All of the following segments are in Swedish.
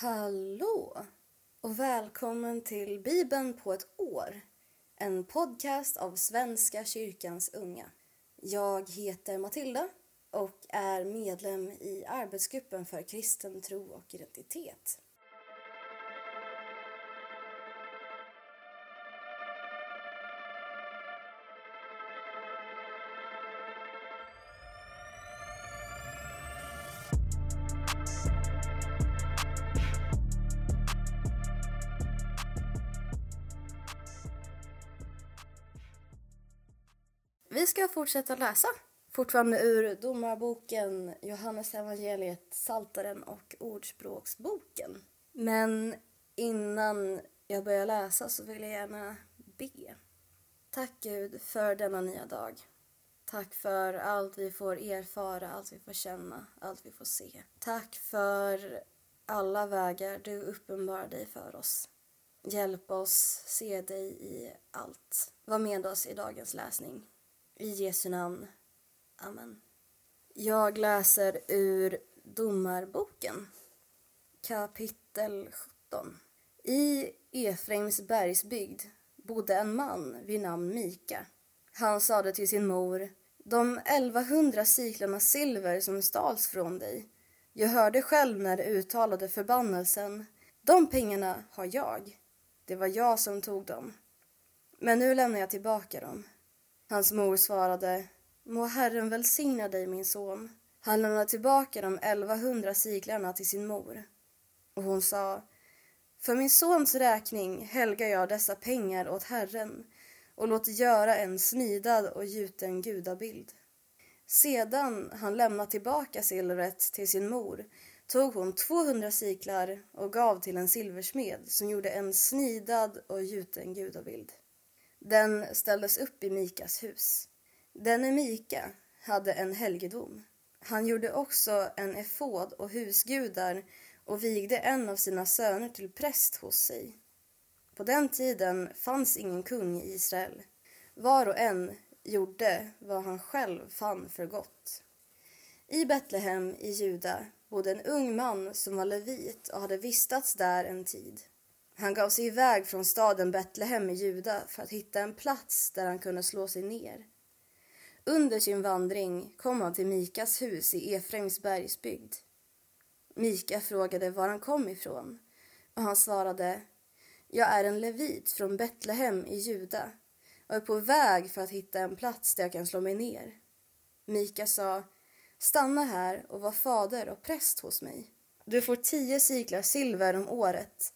Hallå och välkommen till Bibeln på ett år. En podcast av Svenska kyrkans unga. Jag heter Matilda och är medlem i arbetsgruppen för kristen tro och identitet. Vi ska fortsätta läsa, fortfarande ur Domarboken, Johannes evangeliet, Saltaren och Ordspråksboken. Men innan jag börjar läsa så vill jag gärna be. Tack Gud för denna nya dag. Tack för allt vi får erfara, allt vi får känna, allt vi får se. Tack för alla vägar du uppenbarar dig för oss. Hjälp oss se dig i allt. Var med oss i dagens läsning. I Jesu namn. Amen. Jag läser ur Domarboken, kapitel 17. I Efraims bergsbygd bodde en man vid namn Mika. Han sade till sin mor, de 1100 siklarna silver som stals från dig. Jag hörde själv när du uttalade förbannelsen. De pengarna har jag. Det var jag som tog dem. Men nu lämnar jag tillbaka dem. Hans mor svarade, må Herren välsigna dig min son. Han lämnade tillbaka de 1100 siglarna till sin mor. Och hon sa, för min sons räkning helgar jag dessa pengar åt Herren och låter göra en snidad och gjuten gudabild. Sedan han lämnat tillbaka silvret till sin mor tog hon 200 siklar och gav till en silversmed som gjorde en snidad och gjuten gudabild. Den ställdes upp i Mikas hus. Denne Mika hade en helgedom. Han gjorde också en efod och husgudar och vigde en av sina söner till präst hos sig. På den tiden fanns ingen kung i Israel. Var och en gjorde vad han själv fann för gott. I Betlehem i Juda bodde en ung man som var levit och hade vistats där en tid. Han gav sig iväg från staden Betlehem i Juda för att hitta en plats där han kunde slå sig ner. Under sin vandring kom han till Mikas hus i Efraims bergsbygd. Mika frågade var han kom ifrån och han svarade Jag är en levit från Betlehem i Juda och är på väg för att hitta en plats där jag kan slå mig ner. Mika sa Stanna här och var fader och präst hos mig. Du får tio siklar silver om året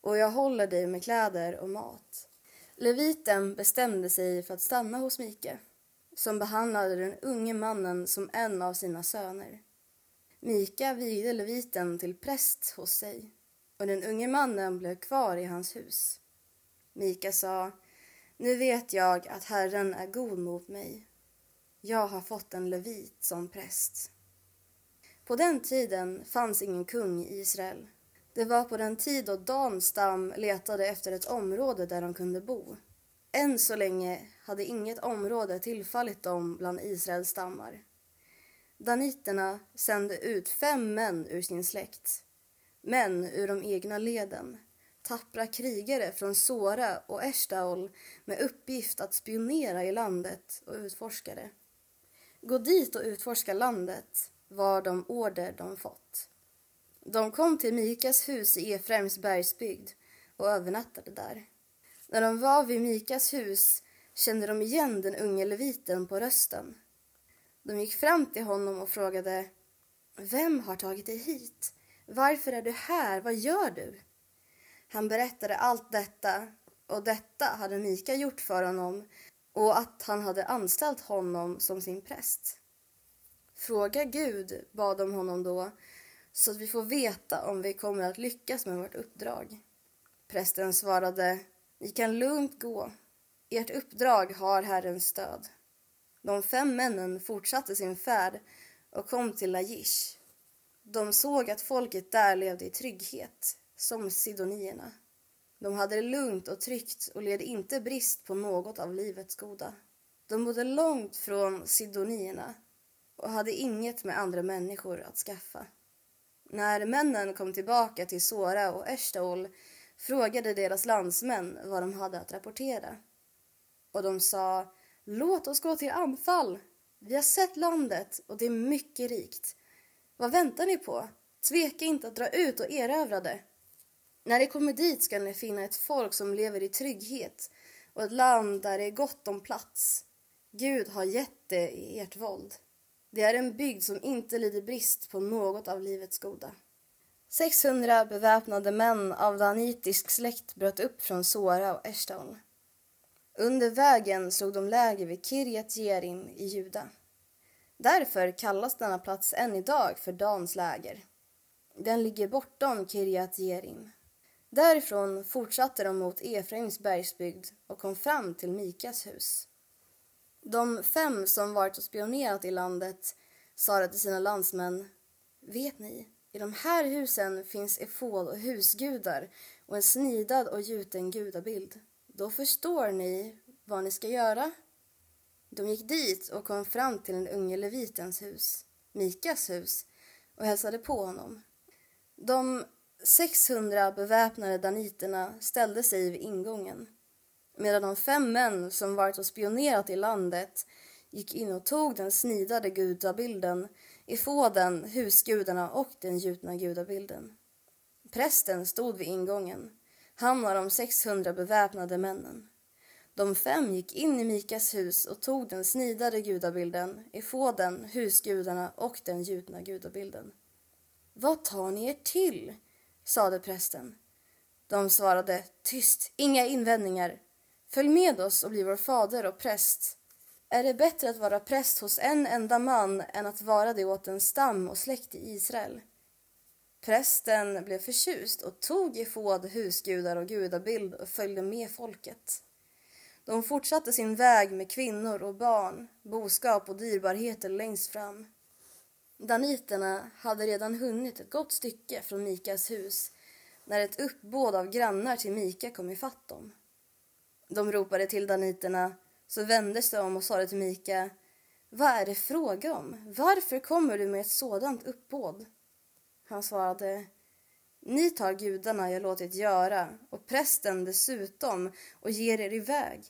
och jag håller dig med kläder och mat. Leviten bestämde sig för att stanna hos Mika, som behandlade den unge mannen som en av sina söner. Mika vigde leviten till präst hos sig och den unge mannen blev kvar i hans hus. Mika sa, nu vet jag att Herren är god mot mig. Jag har fått en levit som präst. På den tiden fanns ingen kung i Israel. Det var på den tid då Danstam letade efter ett område där de kunde bo. Än så länge hade inget område tillfallit dem bland Israels stammar. Daniterna sände ut fem män ur sin släkt, män ur de egna leden, tappra krigare från Sora och Eshtaol med uppgift att spionera i landet och utforska det. Gå dit och utforska landet var de order de fått. De kom till Mikas hus i Efraims bergsbygd och övernattade där. När de var vid Mikas hus kände de igen den unge leviten på rösten. De gick fram till honom och frågade Vem har tagit dig hit? Varför är du här? Vad gör du? Han berättade allt detta och detta hade Mika gjort för honom och att han hade anställt honom som sin präst. Fråga Gud, bad de honom då, så att vi får veta om vi kommer att lyckas med vårt uppdrag. Prästen svarade, ni kan lugnt gå. Ert uppdrag har Herrens stöd. De fem männen fortsatte sin färd och kom till Lajish. De såg att folket där levde i trygghet, som sidonierna. De hade det lugnt och tryggt och led inte brist på något av livets goda. De bodde långt från sidonierna och hade inget med andra människor att skaffa. När männen kom tillbaka till Sora och Eshtaol frågade deras landsmän vad de hade att rapportera. Och de sa, låt oss gå till anfall. Vi har sett landet och det är mycket rikt. Vad väntar ni på? Tveka inte att dra ut och erövra det. När ni kommer dit ska ni finna ett folk som lever i trygghet och ett land där det är gott om plats. Gud har gett det i ert våld. Det är en bygd som inte lider brist på något av livets goda. 600 beväpnade män av danitisk släkt bröt upp från Sora och Eshtaol. Under vägen slog de läger vid Kirjat Jerim i Juda. Därför kallas denna plats än idag för Dans läger. Den ligger bortom Kirjat Jerim. Därifrån fortsatte de mot Efraims bergsbygd och kom fram till Mikas hus. De fem som varit och spionerat i landet sa till sina landsmän Vet ni, i de här husen finns efod och husgudar och en snidad och gjuten gudabild. Då förstår ni vad ni ska göra. De gick dit och kom fram till den unge levitens hus, Mikas hus, och hälsade på honom. De 600 beväpnade daniterna ställde sig vid ingången medan de fem män som varit och spionerat i landet gick in och tog den snidade gudabilden, efoden, husgudarna och den gjutna gudabilden. Prästen stod vid ingången, han och de 600 beväpnade männen. De fem gick in i Mikas hus och tog den snidade gudabilden, efoden, husgudarna och den gjutna gudabilden. Vad tar ni er till? sade prästen. De svarade tyst, inga invändningar. Följ med oss och bli vår fader och präst. Är det bättre att vara präst hos en enda man än att vara det åt en stam och släkt i Israel? Prästen blev förtjust och tog efod, husgudar och gudabild och följde med folket. De fortsatte sin väg med kvinnor och barn, boskap och dyrbarheter längst fram. Daniterna hade redan hunnit ett gott stycke från Mikas hus när ett uppbåd av grannar till Mika kom ifatt dem. De ropade till daniterna, så vände sig om och sade till Mika Vad är det fråga om? Varför kommer du med ett sådant uppbåd? Han svarade Ni tar gudarna jag låtit göra och prästen dessutom och ger er iväg.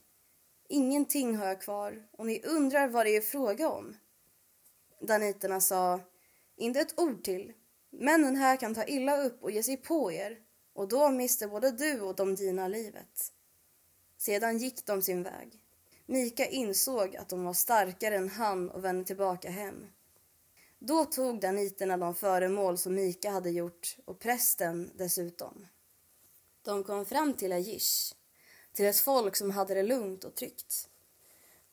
Ingenting har jag kvar och ni undrar vad det är fråga om. Daniterna sa Inte ett ord till. Männen här kan ta illa upp och ge sig på er och då mister både du och de dina livet. Sedan gick de sin väg. Mika insåg att de var starkare än han och vände tillbaka hem. Då tog daniterna de föremål som Mika hade gjort och prästen dessutom. De kom fram till Ajish, till ett folk som hade det lugnt och tryggt.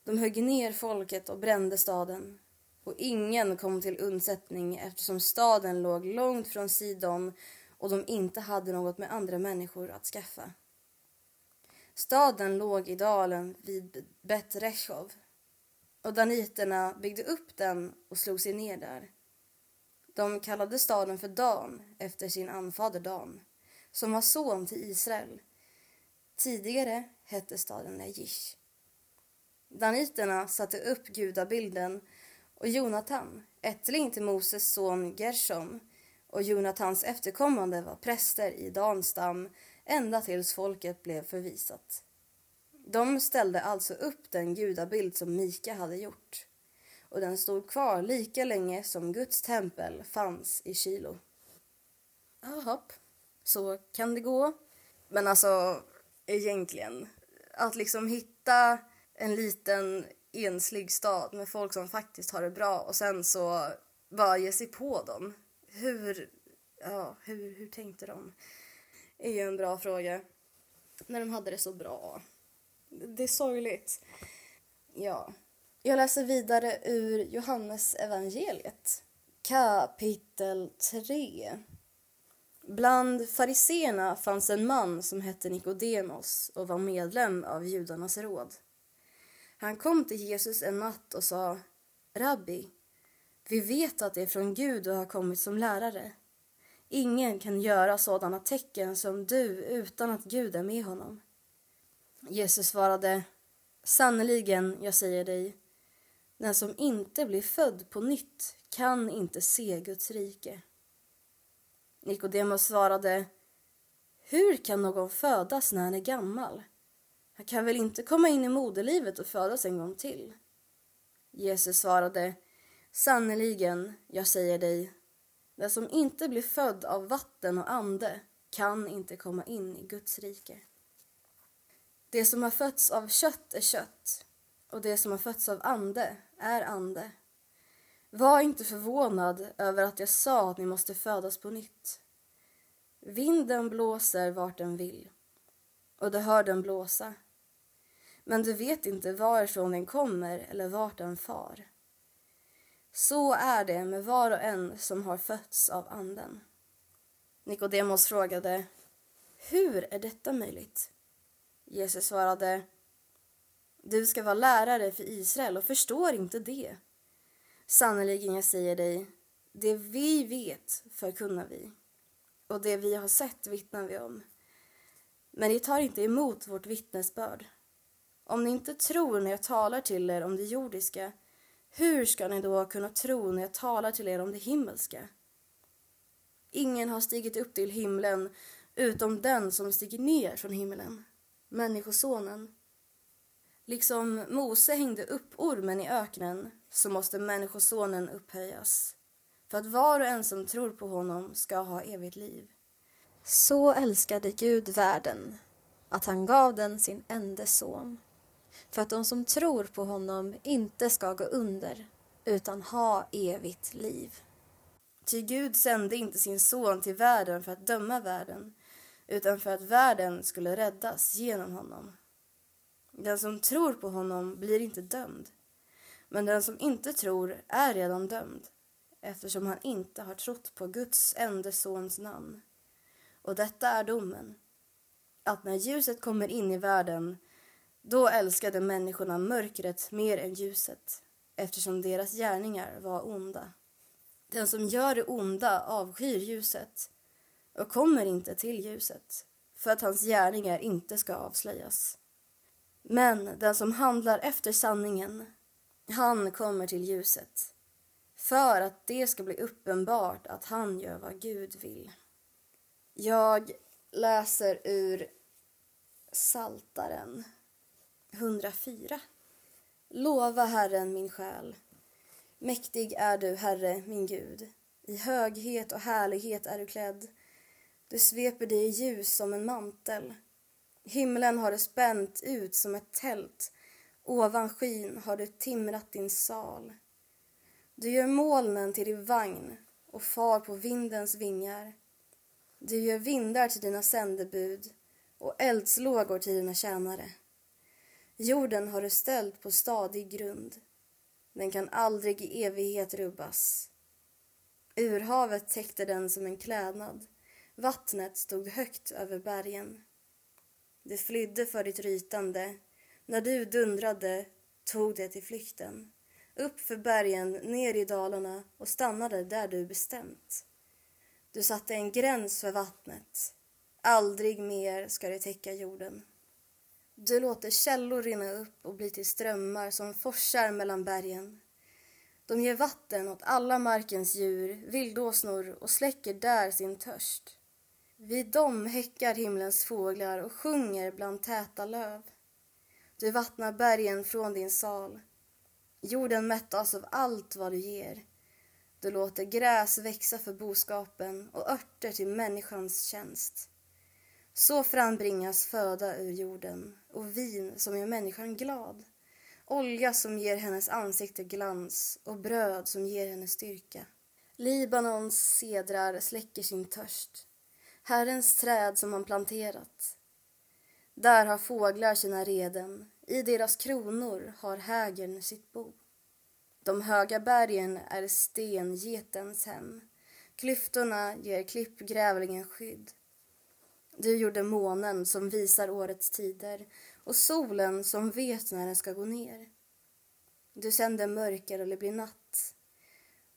De högg ner folket och brände staden och ingen kom till undsättning eftersom staden låg långt från Sidon och de inte hade något med andra människor att skaffa. Staden låg i dalen vid Bet Reshov och daniterna byggde upp den och slog sig ner där. De kallade staden för Dan efter sin anfader Dan, som var son till Israel. Tidigare hette staden Najish. Daniterna satte upp gudabilden och Jonatan, ättling till Moses son Gershom och Jonatans efterkommande var präster i Dans stam ända tills folket blev förvisat. De ställde alltså upp den gudabild som Mika hade gjort och den stod kvar lika länge som Guds tempel fanns i Kilo. Jaha, så kan det gå. Men alltså, egentligen, att liksom hitta en liten enslig stad med folk som faktiskt har det bra och sen så bara ge sig på dem. Hur, ja, hur, hur tänkte de? Är ju en bra fråga. När de hade det så bra. Det är sorgligt. Ja. Jag läser vidare ur Johannes evangeliet. Kapitel 3. Bland fariseerna fanns en man som hette Nikodemos och var medlem av judarnas råd. Han kom till Jesus en natt och sa Rabbi, vi vet att det är från Gud du har kommit som lärare. Ingen kan göra sådana tecken som du utan att Gud är med honom. Jesus svarade, sannerligen, jag säger dig, den som inte blir född på nytt kan inte se Guds rike. Nikodemus svarade Hur kan någon födas när han är gammal? Han kan väl inte komma in i moderlivet och födas en gång till? Jesus svarade Sannerligen, jag säger dig, den som inte blir född av vatten och ande kan inte komma in i Guds rike. Det som har fötts av kött är kött och det som har fötts av ande är ande. Var inte förvånad över att jag sa att ni måste födas på nytt. Vinden blåser vart den vill och du hör den blåsa. Men du vet inte varifrån den kommer eller vart den far. Så är det med var och en som har fötts av anden. Nikodemos frågade Hur är detta möjligt? Jesus svarade Du ska vara lärare för Israel och förstår inte det. Sannerligen, jag säger dig, det vi vet förkunnar vi och det vi har sett vittnar vi om. Men ni tar inte emot vårt vittnesbörd. Om ni inte tror när jag talar till er om det jordiska, hur ska ni då kunna tro när jag talar till er om det himmelska? Ingen har stigit upp till himlen utom den som stiger ner från himlen, Människosonen. Liksom Mose hängde upp ormen i öknen så måste Människosonen upphöjas för att var och en som tror på honom ska ha evigt liv. Så älskade Gud världen att han gav den sin enda son för att de som tror på honom inte ska gå under utan ha evigt liv. Ty Gud sände inte sin son till världen för att döma världen utan för att världen skulle räddas genom honom. Den som tror på honom blir inte dömd men den som inte tror är redan dömd eftersom han inte har trott på Guds enda sons namn. Och detta är domen, att när ljuset kommer in i världen då älskade människorna mörkret mer än ljuset eftersom deras gärningar var onda. Den som gör det onda avskyr ljuset och kommer inte till ljuset för att hans gärningar inte ska avslöjas. Men den som handlar efter sanningen, han kommer till ljuset för att det ska bli uppenbart att han gör vad Gud vill. Jag läser ur Saltaren 104. Lova Herren, min själ. Mäktig är du, Herre, min Gud. I höghet och härlighet är du klädd. Du sveper dig i ljus som en mantel. Himlen har du spänt ut som ett tält. Ovan skyn har du timrat din sal. Du gör molnen till din vagn och far på vindens vingar. Du gör vindar till dina sändebud och eldslågor till dina tjänare. Jorden har du ställt på stadig grund. Den kan aldrig i evighet rubbas. Urhavet täckte den som en klädnad. Vattnet stod högt över bergen. Det flydde för ditt rytande. När du dundrade tog det till flykten. Upp för bergen, ner i dalarna och stannade där du bestämt. Du satte en gräns för vattnet. Aldrig mer ska det täcka jorden. Du låter källor rinna upp och bli till strömmar som forsar mellan bergen. De ger vatten åt alla markens djur, vildåsnor och släcker där sin törst. Vid dem häckar himlens fåglar och sjunger bland täta löv. Du vattnar bergen från din sal. Jorden mättas av allt vad du ger. Du låter gräs växa för boskapen och örter till människans tjänst. Så frambringas föda ur jorden och vin som gör människan glad. Olja som ger hennes ansikte glans och bröd som ger henne styrka. Libanons sedrar släcker sin törst. Herrens träd som han planterat. Där har fåglar sina reden, i deras kronor har hägern sitt bo. De höga bergen är stengetens hem. Klyftorna ger klippgrävlingen skydd. Du gjorde månen som visar årets tider och solen som vet när den ska gå ner. Du sänder mörker och det blir natt.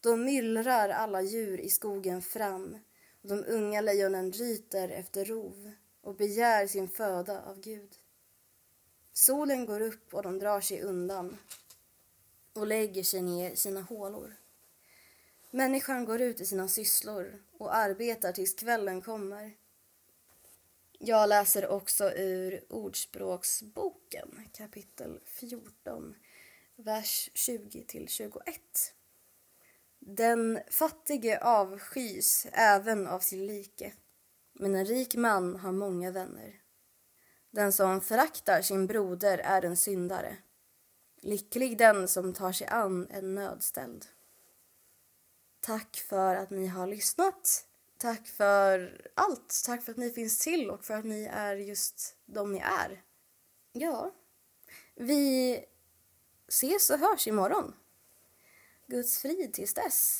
Då myllrar alla djur i skogen fram och de unga lejonen ryter efter rov och begär sin föda av Gud. Solen går upp och de drar sig undan och lägger sig ner i sina hålor. Människan går ut i sina sysslor och arbetar tills kvällen kommer. Jag läser också ur Ordspråksboken kapitel 14, vers 20 till 21. Den fattige avskys även av sin like, men en rik man har många vänner. Den som föraktar sin broder är en syndare. Lycklig den som tar sig an en nödställd. Tack för att ni har lyssnat. Tack för allt. Tack för att ni finns till och för att ni är just de ni är. Ja, vi ses och hörs imorgon. Guds frid tills dess.